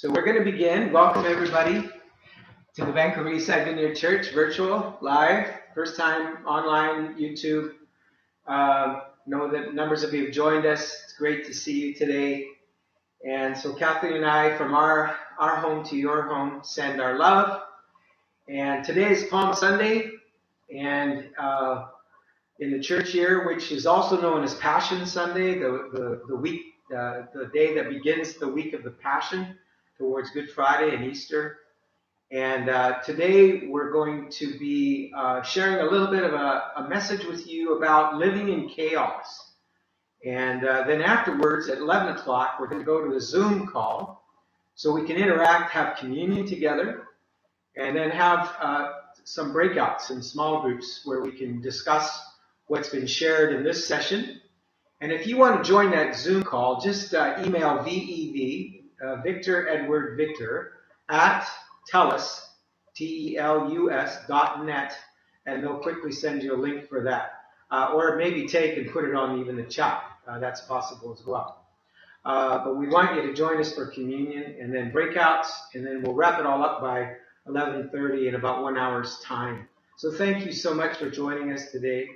So we're going to begin. Welcome everybody to the Vancouver Eastside Vineyard Church, virtual, live, first time online, YouTube. Uh, know that numbers of you have joined us. It's great to see you today. And so Kathleen and I, from our, our home to your home, send our love. And today is Palm Sunday, and uh, in the church year, which is also known as Passion Sunday, the, the, the week, uh, the day that begins the week of the Passion towards Good Friday and Easter. And uh, today we're going to be uh, sharing a little bit of a, a, message with you about living in chaos. And uh, then afterwards, at 11 o'clock, we're going to go to the Zoom call so we can interact, have communion together, and then have uh, some breakouts in small groups where we can discuss what's been shared in this session. And if you want to join that Zoom call, just uh, email VEV, uh, Victor Edward Victor, at telus, T-E-L-U-S dot net, and they'll quickly send you a link for that. Uh, or maybe take and put it on even the chat. Uh, that's possible as well. Uh, but we want you to join us for communion and then breakouts, and then we'll wrap it all up by 11:30 in about one hour's time. So thank you so much for joining us today.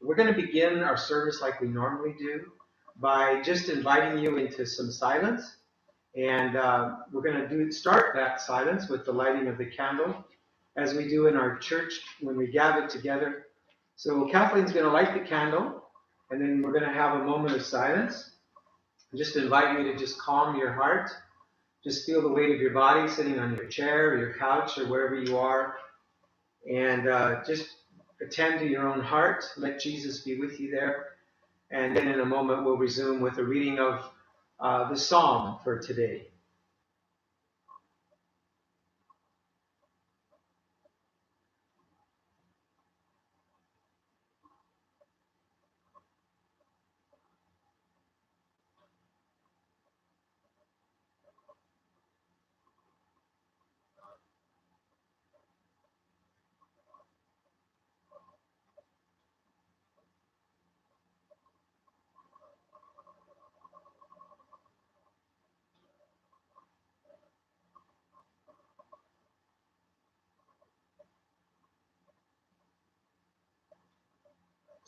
We're going to begin our service like we normally do by just inviting you into some silence. And uh, we're going to do start that silence with the lighting of the candle, as we do in our church when we gather together. So Kathleen's going to light the candle, and then we're going to have a moment of silence. just invite you to just calm your heart. Just feel the weight of your body sitting on your chair or your couch or wherever you are. And uh, just attend to your own heart. Let Jesus be with you there. And then in a moment, we'll resume with a reading of uh, the psalm for today.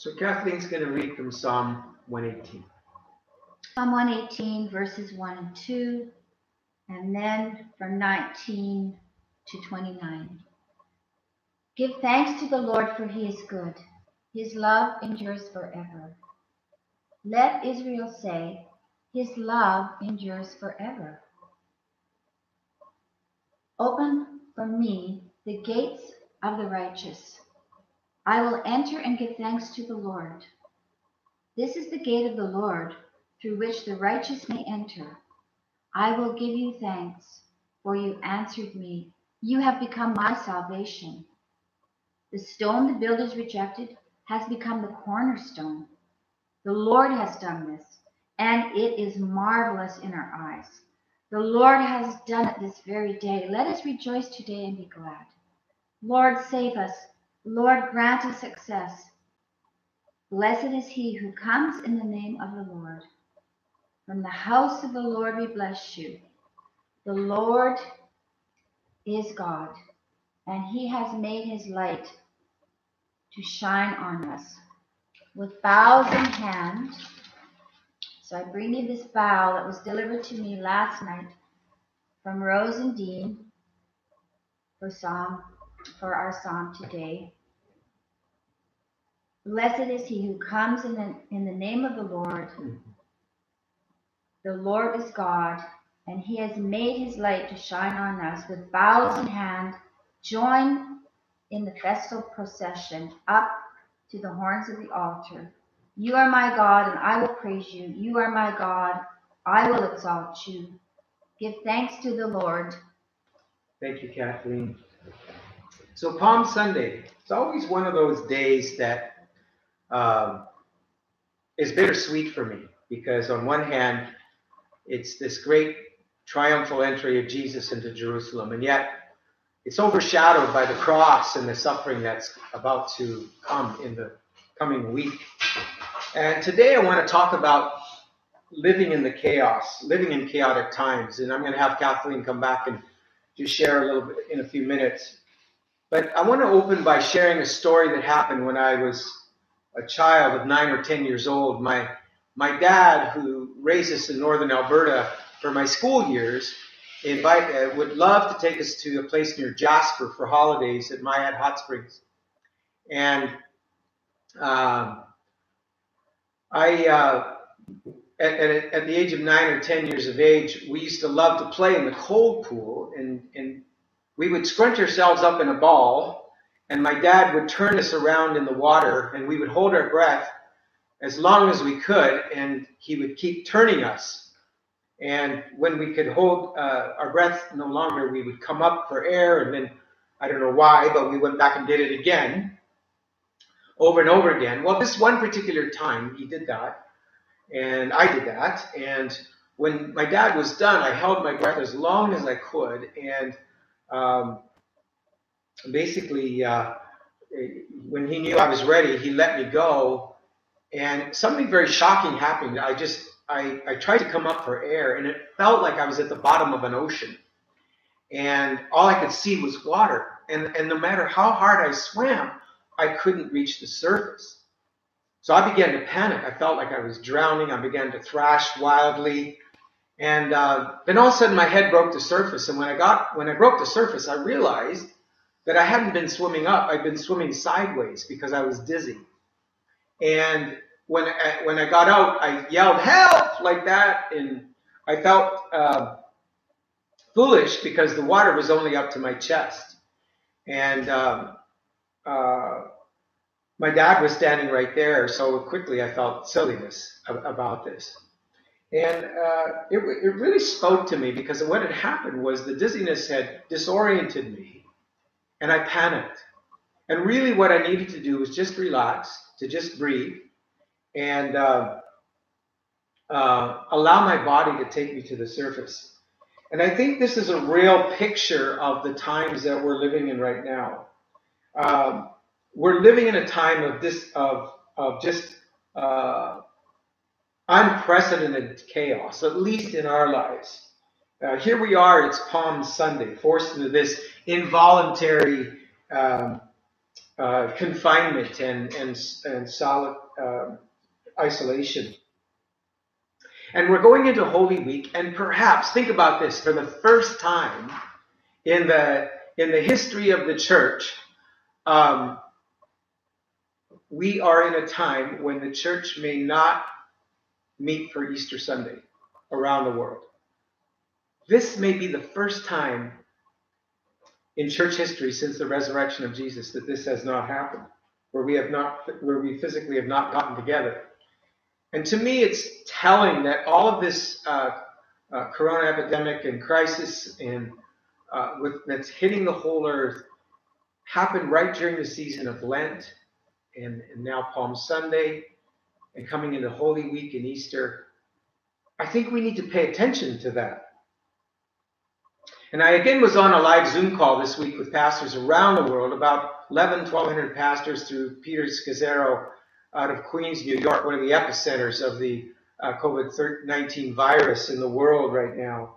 So Kathleen's going to read from Psalm 118. Psalm 118, verses 1 and 2, and then from 19 to 29. Give thanks to the Lord, for he is good. His love endures forever. Let Israel say, His love endures forever. Open for me the gates of the righteous. I will enter and give thanks to the Lord. This is the gate of the Lord, through which the righteous may enter. I will give you thanks, for you answered me. You have become my salvation. The stone the builders rejected has become the cornerstone. The Lord has done this, and it is marvelous in our eyes. The Lord has done it this very day. Let us rejoice today and be glad. Lord, save us. Lord, grant us success. Blessed is he who comes in the name of the Lord. From the house of the Lord we bless you. The Lord is God, and he has made his light to shine on us. With boughs in hand, so I bring you this bough that was delivered to me last night from Rose and Dean for Psalm for our psalm today. Blessed is he who comes in the, in the name of the Lord. The Lord is God, and he has made his light to shine on us. With boughs in hand, join in the festal procession up to the horns of the altar. You are my God, and I will praise you. You are my God, I will exalt you. Give thanks to the Lord. Thank you, Kathleen. So Palm Sunday, it's always one of those days that um, is bittersweet for me because on one hand, it's this great triumphal entry of Jesus into Jerusalem, and yet it's overshadowed by the cross and the suffering that's about to come in the coming week. And today I want to talk about living in the chaos, living in chaotic times. And I'm going to have Kathleen come back and just share a little bit in a few minutes. But I want to open by sharing a story that happened when I was a child of nine or ten years old. My my dad, who raised us in northern Alberta for my school years, invite uh, would love to take us to a place near Jasper for holidays at Miette Hot Springs, and um, I. Uh, at, at, at, the age of nine or ten years of age, we used to love to play in the cold pool, and, and we would scrunch ourselves up in a ball, and my dad would turn us around in the water, and we would hold our breath as long as we could, and he would keep turning us. And when we could hold uh, our breath no longer, we would come up for air, and then I don't know why, but we went back and did it again, over and over again. Well, this one particular time, he did that and I did that. And when my dad was done, I held my breath as long as I could. And um, basically, uh, when he knew I was ready, he let me go. And something very shocking happened. I just, I, I tried to come up for air, and it felt like I was at the bottom of an ocean. And all I could see was water. And, and no matter how hard I swam, I couldn't reach the surface. So I began to panic. I felt like I was drowning. I began to thrash wildly. And uh, then all of a sudden my head broke the surface. And when I got, when I broke the surface, I realized that I hadn't been swimming up. I'd been swimming sideways because I was dizzy. And when I, when I got out, I yelled help like that. And I felt uh, foolish because the water was only up to my chest. And um, uh, my dad was standing right there, so quickly I felt silliness about this. And uh, it, it really spoke to me because what had happened was the dizziness had disoriented me and I panicked. And really, what I needed to do was just relax, to just breathe, and uh, uh, allow my body to take me to the surface. And I think this is a real picture of the times that we're living in right now. Um, we're living in a time of this of of just uh, unprecedented chaos, at least in our lives. Uh, here we are, it's Palm Sunday, forced into this involuntary um, uh, confinement and, and, and solid uh, isolation. And we're going into Holy Week, and perhaps, think about this, for the first time in the, in the history of the church, um, we are in a time when the church may not meet for Easter Sunday around the world. This may be the first time in church history since the resurrection of Jesus that this has not happened, where we have not, where we physically have not gotten together. And to me, it's telling that all of this uh, uh, corona epidemic and crisis and uh, with, that's hitting the whole earth happened right during the season of Lent and, and now Palm Sunday and coming into Holy Week and Easter, I think we need to pay attention to that. And I again was on a live Zoom call this week with pastors around the world, about 11, 1200 pastors through Peter Scazzero out of Queens, New York, one of the epicenters of the uh, COVID 19 virus in the world right now.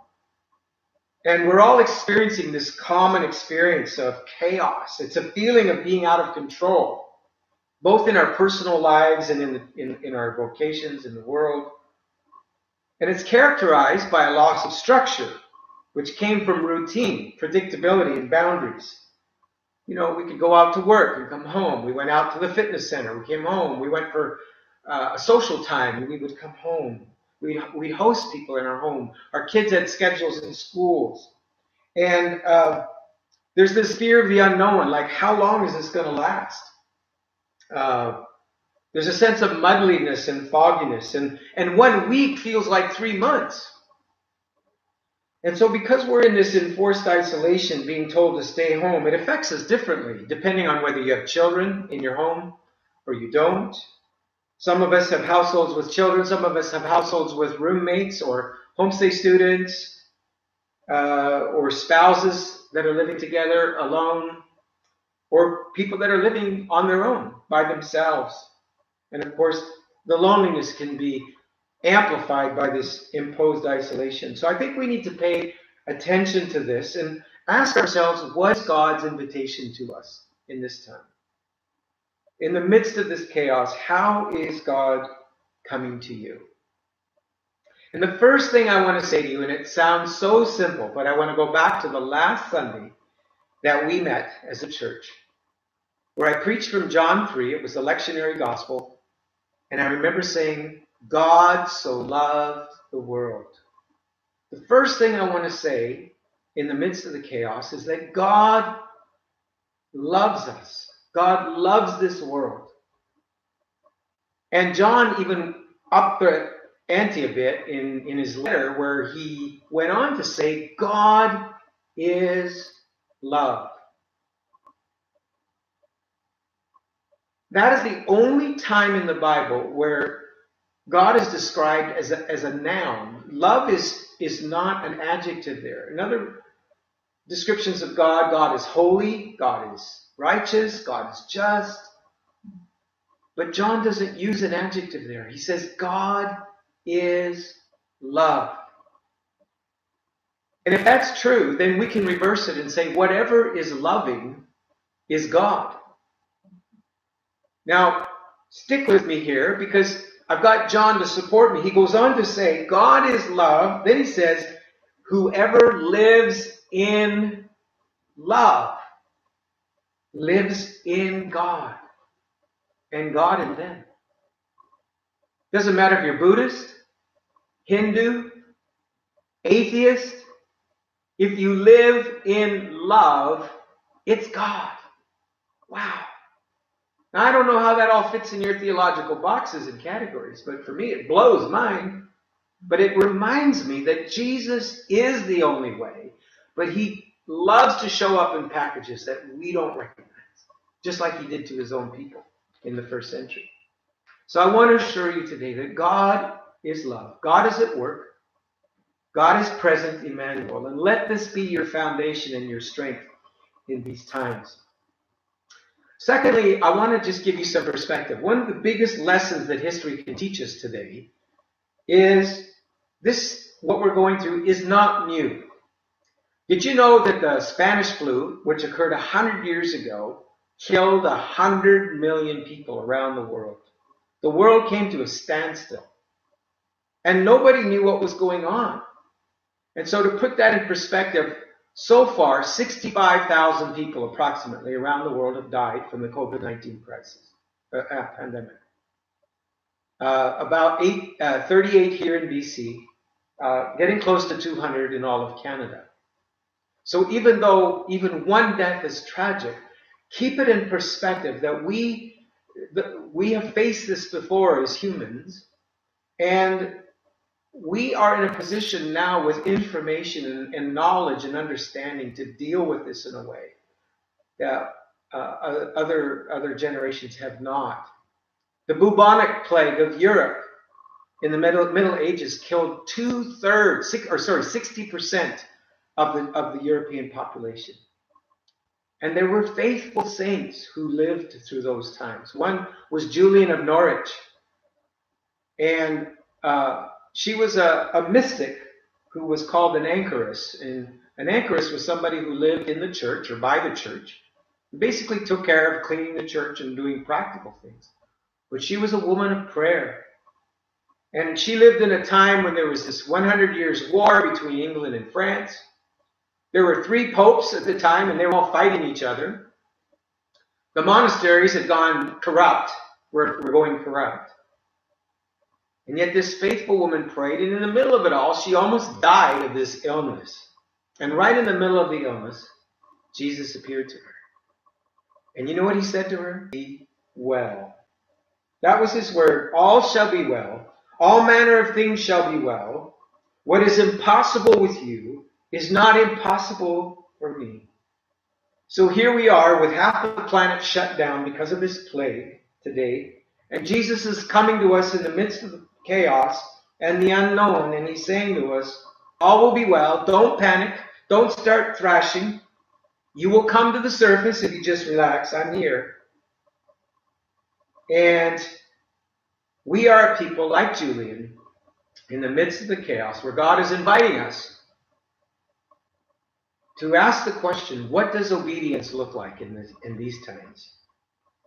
And we're all experiencing this common experience of chaos. It's a feeling of being out of control both in our personal lives and in, in, in our vocations in the world. And it's characterized by a loss of structure, which came from routine, predictability, and boundaries. You know, we could go out to work and come home. We went out to the fitness center. We came home. We went for uh, a social time and we would come home. We'd, we'd host people in our home. Our kids had schedules in schools. And uh, there's this fear of the unknown, like how long is this going to last? Uh, there's a sense of muddliness and fogginess, and, and one week feels like three months. And so, because we're in this enforced isolation, being told to stay home, it affects us differently depending on whether you have children in your home or you don't. Some of us have households with children, some of us have households with roommates or homestay students uh, or spouses that are living together alone or people that are living on their own by themselves. And of course, the loneliness can be amplified by this imposed isolation. So I think we need to pay attention to this and ask ourselves what's God's invitation to us in this time? In the midst of this chaos, how is God coming to you? And the first thing I want to say to you, and it sounds so simple, but I want to go back to the last Sunday that we met as a church, where I preached from John 3. It was the lectionary gospel. And I remember saying, God so loved the world. The first thing I want to say in the midst of the chaos is that God loves us. God loves this world. And John even upped the ante a bit in, in his letter where he went on to say, God is love. That is the only time in the Bible where God is described as a, as a noun. Love is, is not an adjective there. In other descriptions of God, God is holy, God is righteous, God is just. But John doesn't use an adjective there. He says God is love. And if that's true, then we can reverse it and say whatever is loving is God. Now, stick with me here because I've got John to support me. He goes on to say, God is love. Then he says, whoever lives in love lives in God and God in them. Doesn't matter if you're Buddhist, Hindu, atheist, if you live in love, it's God. Wow. Now, I don't know how that all fits in your theological boxes and categories, but for me, it blows mine. But it reminds me that Jesus is the only way, but he loves to show up in packages that we don't recognize, just like he did to his own people in the first century. So I want to assure you today that God is love. God is at work. God is present, Emmanuel. And let this be your foundation and your strength in these times. Secondly, I want to just give you some perspective. One of the biggest lessons that history can teach us today is this, what we're going through is not new. Did you know that the Spanish flu, which occurred 100 years ago, killed 100 million people around the world? The world came to a standstill. And nobody knew what was going on. And so to put that in perspective, so far, 65,000 people approximately around the world have died from the COVID-19 crisis, uh, uh, pandemic. Uh, about eight, uh, 38 here in BC, uh, getting close to 200 in all of Canada. So even though even one death is tragic, keep it in perspective that we, we have faced this before as humans, and we are in a position now with information and, and, knowledge and understanding to deal with this in a way that uh, other other generations have not. The bubonic plague of Europe in the Middle, Middle Ages killed two thirds, or sorry, sixty percent of the of the European population. And there were faithful saints who lived through those times. One was Julian of Norwich, and uh, she was a, a mystic who was called an anchoress. And an anchoress was somebody who lived in the church or by the church, basically took care of cleaning the church and doing practical things. But she was a woman of prayer. And she lived in a time when there was this 100 years war between England and France. There were three popes at the time, and they were all fighting each other. The monasteries had gone corrupt, were, were going corrupt. And yet this faithful woman prayed, and in the middle of it all, she almost died of this illness. And right in the middle of the illness, Jesus appeared to her. And you know what he said to her? Be well. That was his word. All shall be well. All manner of things shall be well. What is impossible with you is not impossible for me. So here we are with half the planet shut down because of this plague today. And Jesus is coming to us in the midst of the chaos and the unknown. And he's saying to us, all will be well. Don't panic. Don't start thrashing. You will come to the surface if you just relax. I'm here. And we are people like Julian in the midst of the chaos, where God is inviting us to ask the question what does obedience look like in, this, in these times?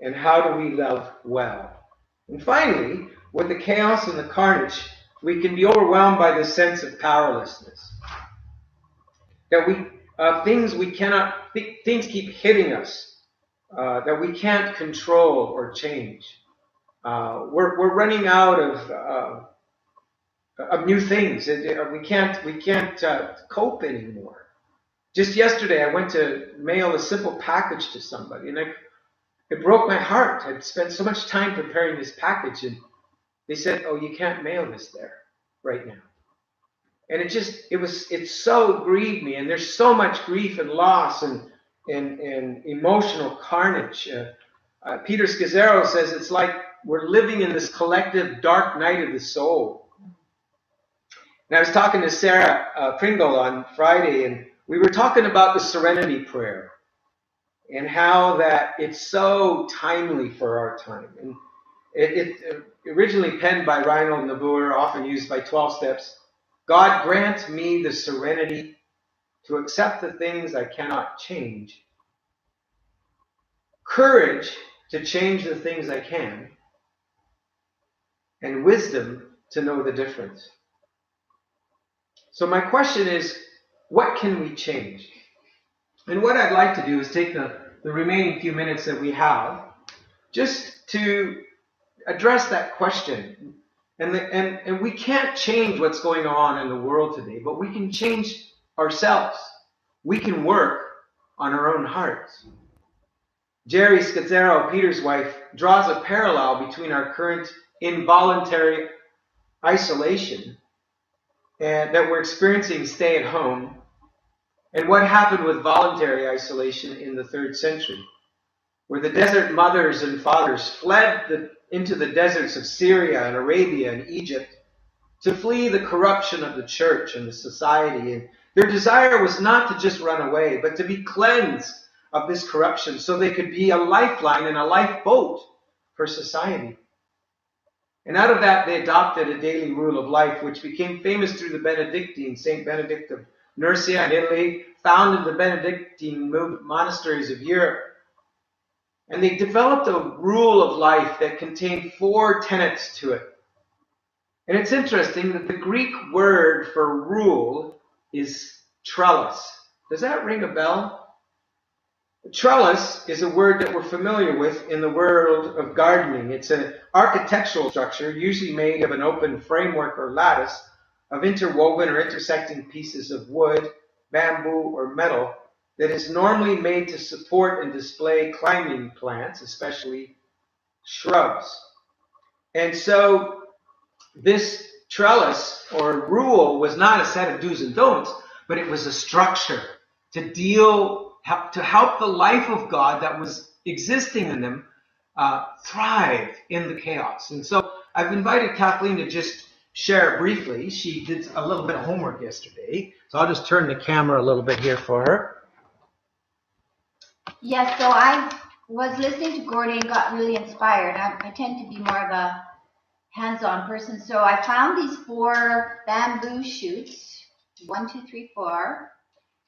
And how do we love well? And finally, with the chaos and the carnage, we can be overwhelmed by the sense of powerlessness. That we uh, things we cannot th- things keep hitting us uh, that we can't control or change. Uh, we're, we're running out of uh, of new things. We can't we can't uh, cope anymore. Just yesterday, I went to mail a simple package to somebody, and I, it broke my heart. I'd spent so much time preparing this package, and they said, "Oh, you can't mail this there right now." And it just it was it so grieved me, and there's so much grief and loss and and, and emotional carnage. Uh, uh, Peter Scazzero says it's like we're living in this collective dark night of the soul. And I was talking to Sarah uh, Pringle on Friday, and we were talking about the serenity prayer and how that it's so timely for our time. And it, it originally penned by Reinhold Niebuhr, often used by 12 steps. God grant me the serenity to accept the things I cannot change, courage to change the things I can, and wisdom to know the difference. So my question is, what can we change? And what I'd like to do is take the, the remaining few minutes that we have just to address that question. And, the, and, and we can't change what's going on in the world today, but we can change ourselves. We can work on our own hearts. Geri Scazzero, Peter's wife, draws a parallel between our current involuntary isolation and that we're experiencing stay at home and what happened with voluntary isolation in the third century, where the desert mothers and fathers fled the, into the deserts of Syria and Arabia and Egypt to flee the corruption of the church and the society. And their desire was not to just run away, but to be cleansed of this corruption so they could be a lifeline and a lifeboat for society. And out of that, they adopted a daily rule of life, which became famous through the Benedictine, Saint Benedict of Nursia in Italy, founded the Benedictine monasteries of Europe. And they developed a rule of life that contained four tenets to it. And it's interesting that the Greek word for rule is trellis. Does that ring a bell? Trellis is a word that we're familiar with in the world of gardening. It's an architectural structure, usually made of an open framework or lattice of interwoven or intersecting pieces of wood, bamboo, or metal that is normally made to support and display climbing plants, especially shrubs. And so this trellis or rule was not a set of do's and don'ts, but it was a structure to deal to help the life of God that was existing in them uh, thrive in the chaos. And so I've invited Kathleen to just share briefly. She did a little bit of homework yesterday, so I'll just turn the camera a little bit here for her. Yes, so I was listening to Gordie and got really inspired. I, I tend to be more of a hands-on person, so I found these four bamboo shoots, one, two, three, four,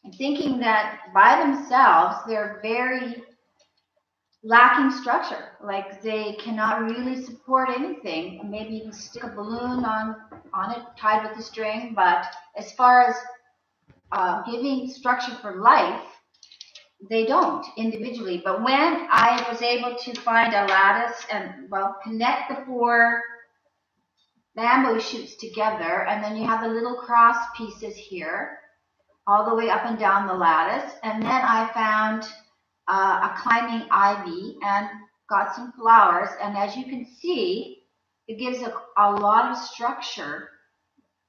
and thinking that by themselves they're very lacking structure. Like they cannot really support anything. Maybe you can stick a balloon on on it tied with a string, but as far as uh, giving structure for life, they don't individually. But when I was able to find a lattice and well connect the four bamboo shoots together, and then you have the little cross pieces here all the way up and down the lattice. And then I found uh, a climbing ivy and got some flowers. And as you can see, it gives a, a lot of structure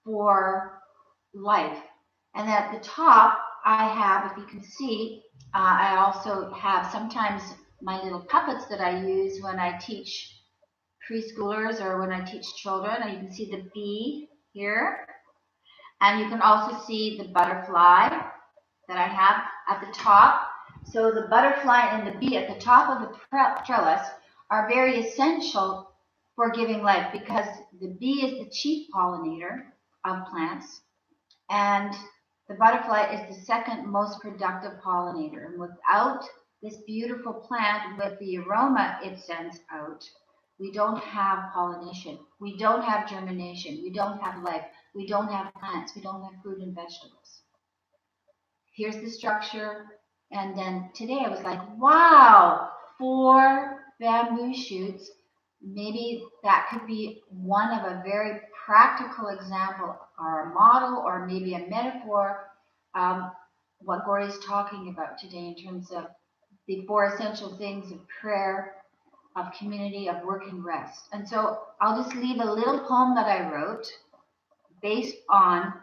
for life. And at the top, I have, if you can see, uh, I also have sometimes my little puppets that I use when I teach preschoolers or when I teach children. And you can see the bee here. And you can also see the butterfly that I have at the top. So the butterfly and the bee at the top of the trellis are very essential for giving life because the bee is the chief pollinator of plants. And the butterfly is the second most productive pollinator. And without this beautiful plant with the aroma it sends out, we don't have pollination. We don't have germination. We don't have life. We don't have plants. We don't have fruit and vegetables. Here's the structure. And then today I was like, wow, four bamboo shoots. Maybe that could be one of a very practical example or a model or maybe a metaphor um, what Gordie is talking about today in terms of the four essential things of prayer, of community, of work and rest. And so I'll just leave a little poem that I wrote based on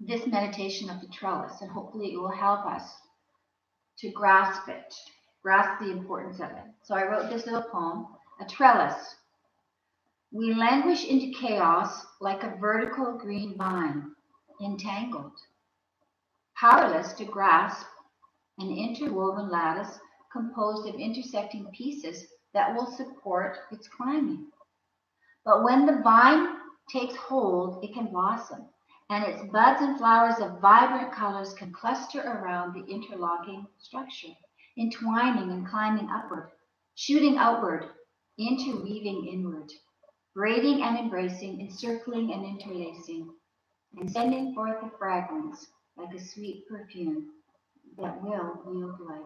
this meditation of the trellis, and hopefully it will help us to grasp it, grasp the importance of it. So I wrote this little poem, A Trellis. We languish into chaos like a vertical green vine, entangled, powerless to grasp an interwoven lattice composed of intersecting pieces that will support its climbing. But when the vine takes hold, it can blossom, and its buds and flowers of vibrant colors can cluster around the interlocking structure, entwining and climbing upward, shooting outward, interweaving inward, braiding and embracing, encircling and interlacing, and sending forth a fragrance like a sweet perfume that will yield life.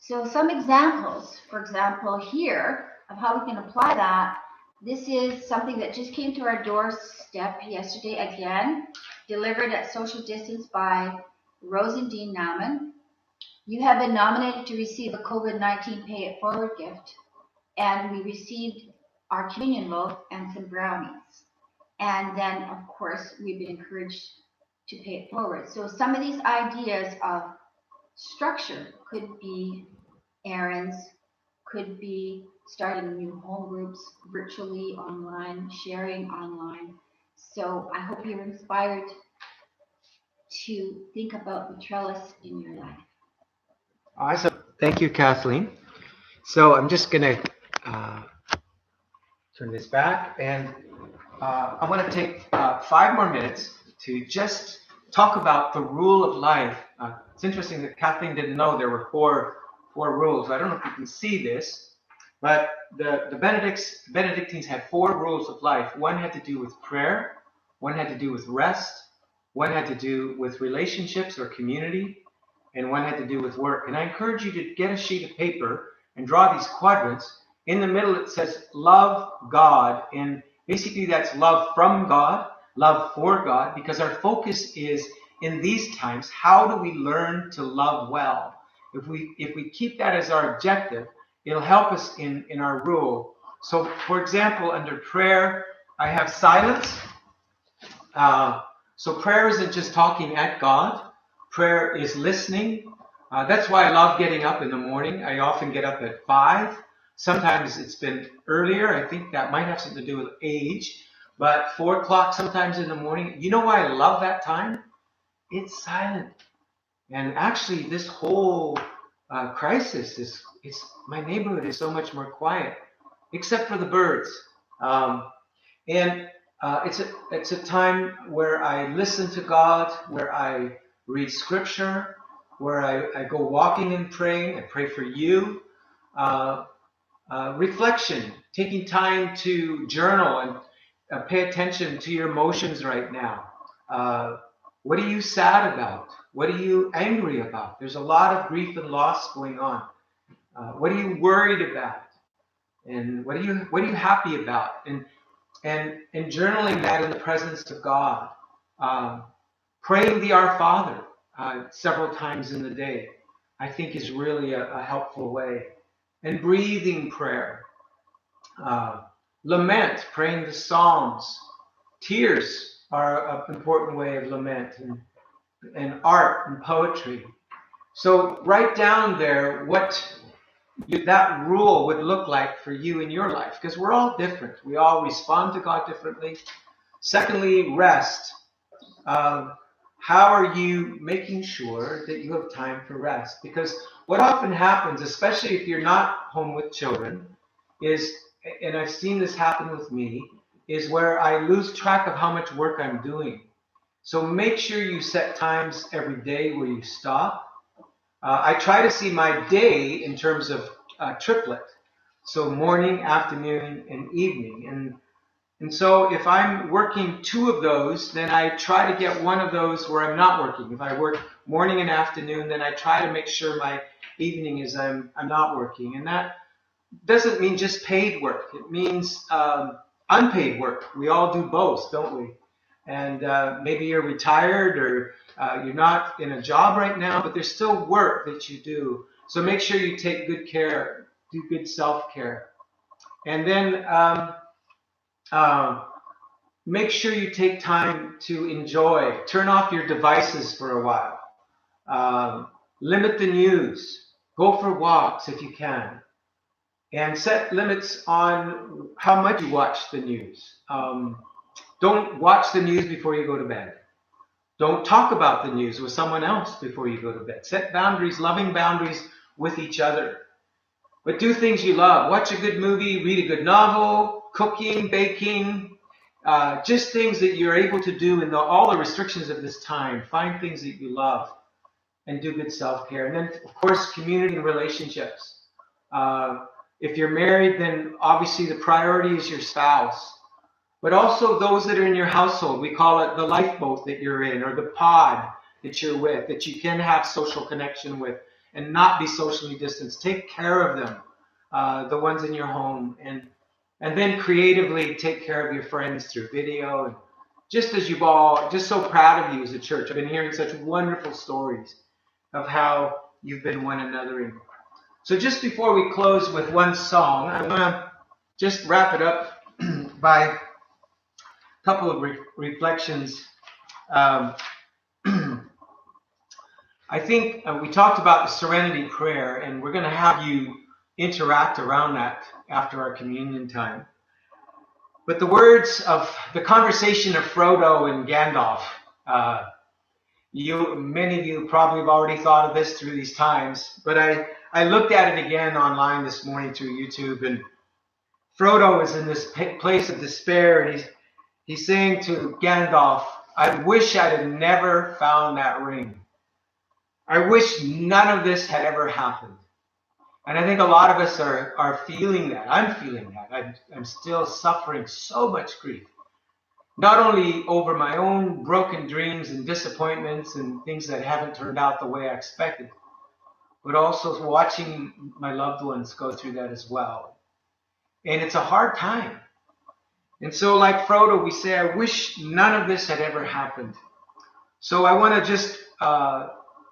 So some examples, for example, here of how we can apply that. This is something that just came to our doorstep yesterday again, delivered at social distance by Rose and Dean Nauman. You have been nominated to receive a COVID-19 Pay It Forward gift, and we received our communion loaf and some brownies. And then, of course, we've been encouraged to pay it forward. So some of these ideas of structure could be errands, could be starting new home groups virtually online, sharing online. So I hope you're inspired to think about the trellis in your life. Awesome. Thank you, Kathleen. So I'm just going to uh, turn this back and uh, I want to take uh, five more minutes to just talk about the rule of life. Uh, it's interesting that Kathleen didn't know there were four four rules. I don't know if you can see this, but the, the Benedicts, Benedictines had four rules of life. One had to do with prayer, one had to do with rest, one had to do with relationships or community, and one had to do with work. And I encourage you to get a sheet of paper and draw these quadrants. In the middle, it says love God, and basically that's love from God love for God, because our focus is in these times, how do we learn to love well? If we if we keep that as our objective, it'll help us in, in our rule. So, for example, under prayer, I have silence. Uh, so prayer isn't just talking at God. Prayer is listening. Uh, that's why I love getting up in the morning. I often get up at five. Sometimes it's been earlier. I think that might have something to do with age. But four o'clock sometimes in the morning, you know why I love that time? It's silent. And actually, this whole uh, crisis is, it's, my neighborhood is so much more quiet, except for the birds. Um, and uh, it's, a, it's a time where I listen to God, where I read scripture, where I, I go walking and praying. I pray for you. Uh, uh, reflection, taking time to journal and uh, pay attention to your emotions right now. Uh, what are you sad about? What are you angry about? There's a lot of grief and loss going on. Uh, what are you worried about? And what are you what are you happy about? And and and journaling that in the presence of God, um, praying the Our Father uh, several times in the day, I think is really a, a helpful way. And breathing prayer. Uh, Lament, praying the Psalms. Tears are an important way of lament, and, and art and poetry. So write down there what that rule would look like for you in your life, because we're all different. We all respond to God differently. Secondly, rest. Um, how are you making sure that you have time for rest? Because what often happens, especially if you're not home with children, is and I've seen this happen with me, is where I lose track of how much work I'm doing. So make sure you set times every day where you stop. Uh, I try to see my day in terms of uh, triplet. So morning, afternoon, and evening. And and so if I'm working two of those, then I try to get one of those where I'm not working. If I work morning and afternoon, then I try to make sure my evening is I'm I'm not working. And that doesn't mean just paid work. It means um, unpaid work. We all do both, don't we? And uh, maybe you're retired or uh, you're not in a job right now, but there's still work that you do. So make sure you take good care, do good self care. And then um, um, make sure you take time to enjoy. Turn off your devices for a while. Um, limit the news. Go for walks if you can. And set limits on how much you watch the news. Um, don't watch the news before you go to bed. Don't talk about the news with someone else before you go to bed. Set boundaries, loving boundaries with each other. But do things you love. Watch a good movie, read a good novel, cooking, baking, uh, just things that you're able to do in the, all the restrictions of this time. Find things that you love and do good self care. And then, of course, community and relationships. Uh, if you're married, then obviously the priority is your spouse, but also those that are in your household. We call it the lifeboat that you're in or the pod that you're with, that you can have social connection with and not be socially distanced. Take care of them, uh, the ones in your home, and and then creatively take care of your friends through video. And just as you've all, just so proud of you as a church. I've been hearing such wonderful stories of how you've been one another. in. So just before we close with one song, I want to just wrap it up by couple of re- reflections. Um, I think uh, we talked about the serenity prayer, and we're going to have you interact around that after our communion time. But the words of the conversation of Frodo and Gandalf, uh, you, many of you probably have already thought of this through these times, but I, I looked at it again online this morning through YouTube, and Frodo is in this place of despair, and he's he's saying to Gandalf, "I wish I had never found that ring. I wish none of this had ever happened." And I think a lot of us are are feeling that. I'm feeling that. I'm, I'm still suffering so much grief, not only over my own broken dreams and disappointments and things that haven't turned out the way I expected but also watching my loved ones go through that as well. And it's a hard time. And so, like Frodo, we say, I wish none of this had ever happened. So, I want to just uh,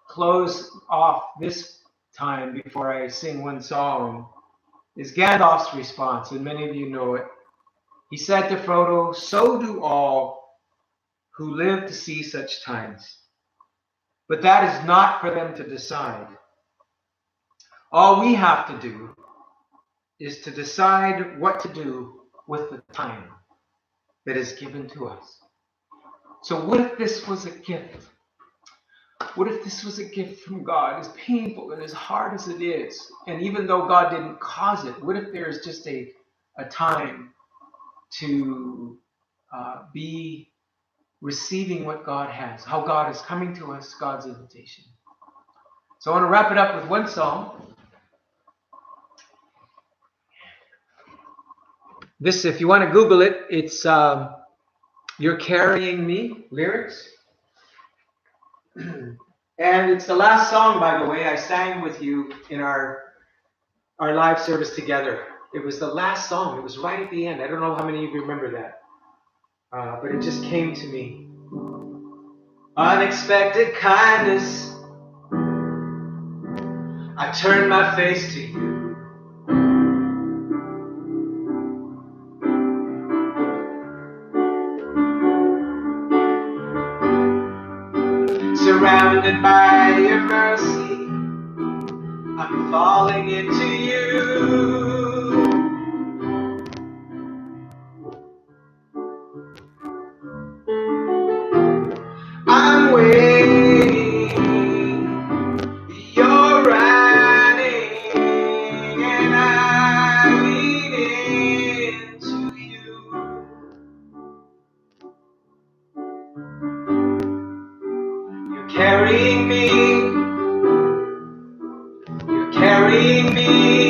close off this time before I sing one song. Is Gandalf's response, and many of you know it. He said to Frodo, So do all who live to see such times. But that is not for them to decide. All we have to do is to decide what to do with the time that is given to us. So, what if this was a gift? What if this was a gift from God, as painful and as hard as it is? And even though God didn't cause it, what if there is just a, a time to uh, be receiving what God has, how God is coming to us, God's invitation? So I want to wrap it up with one song. This, if you want to Google it, it's um, You're Carrying Me lyrics. and it's the last song, by the way, I sang with you in our our live service together. It was the last song. It was right at the end. I don't know how many of you remember that, uh, but it just came to me. Unexpected kindness. I turned my face to you. Surrounded bring me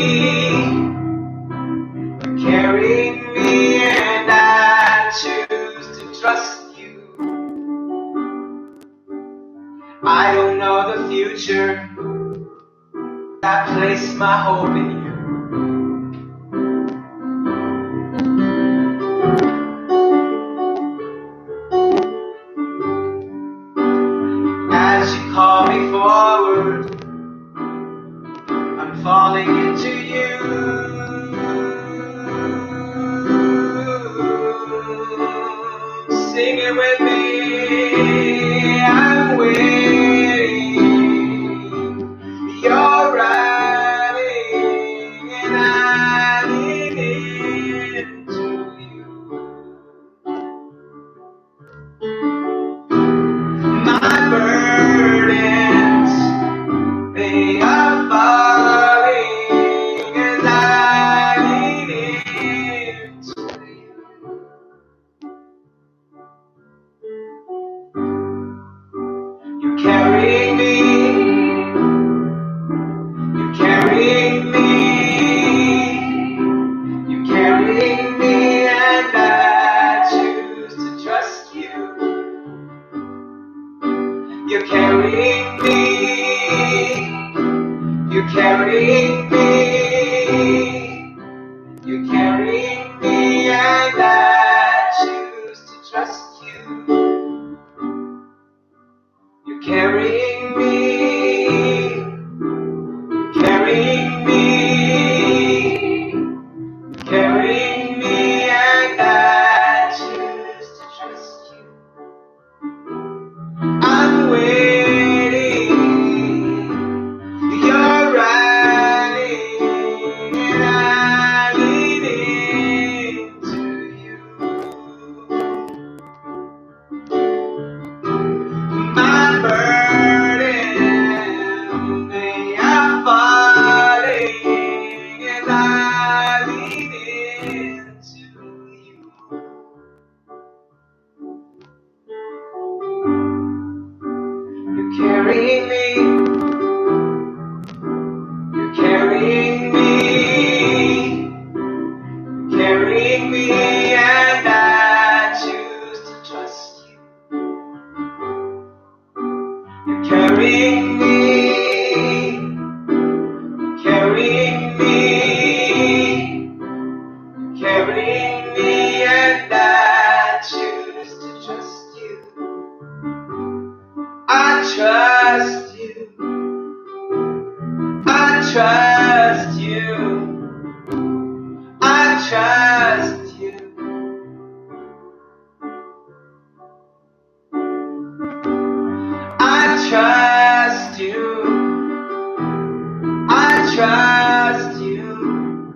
trust you.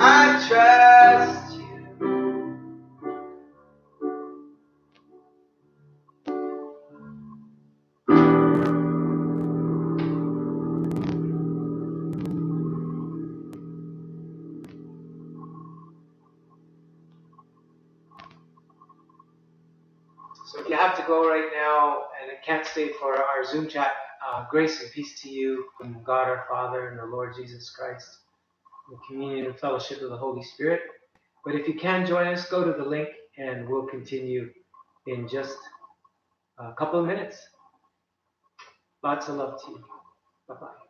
I trust you. So if you have to go right now and it can't stay for our Zoom chat, uh, grace and peace to you from God our Father and the Lord Jesus Christ, the communion and fellowship of the Holy Spirit. But if you can join us, go to the link and we'll continue in just a couple of minutes. Lots of love to you. Bye bye.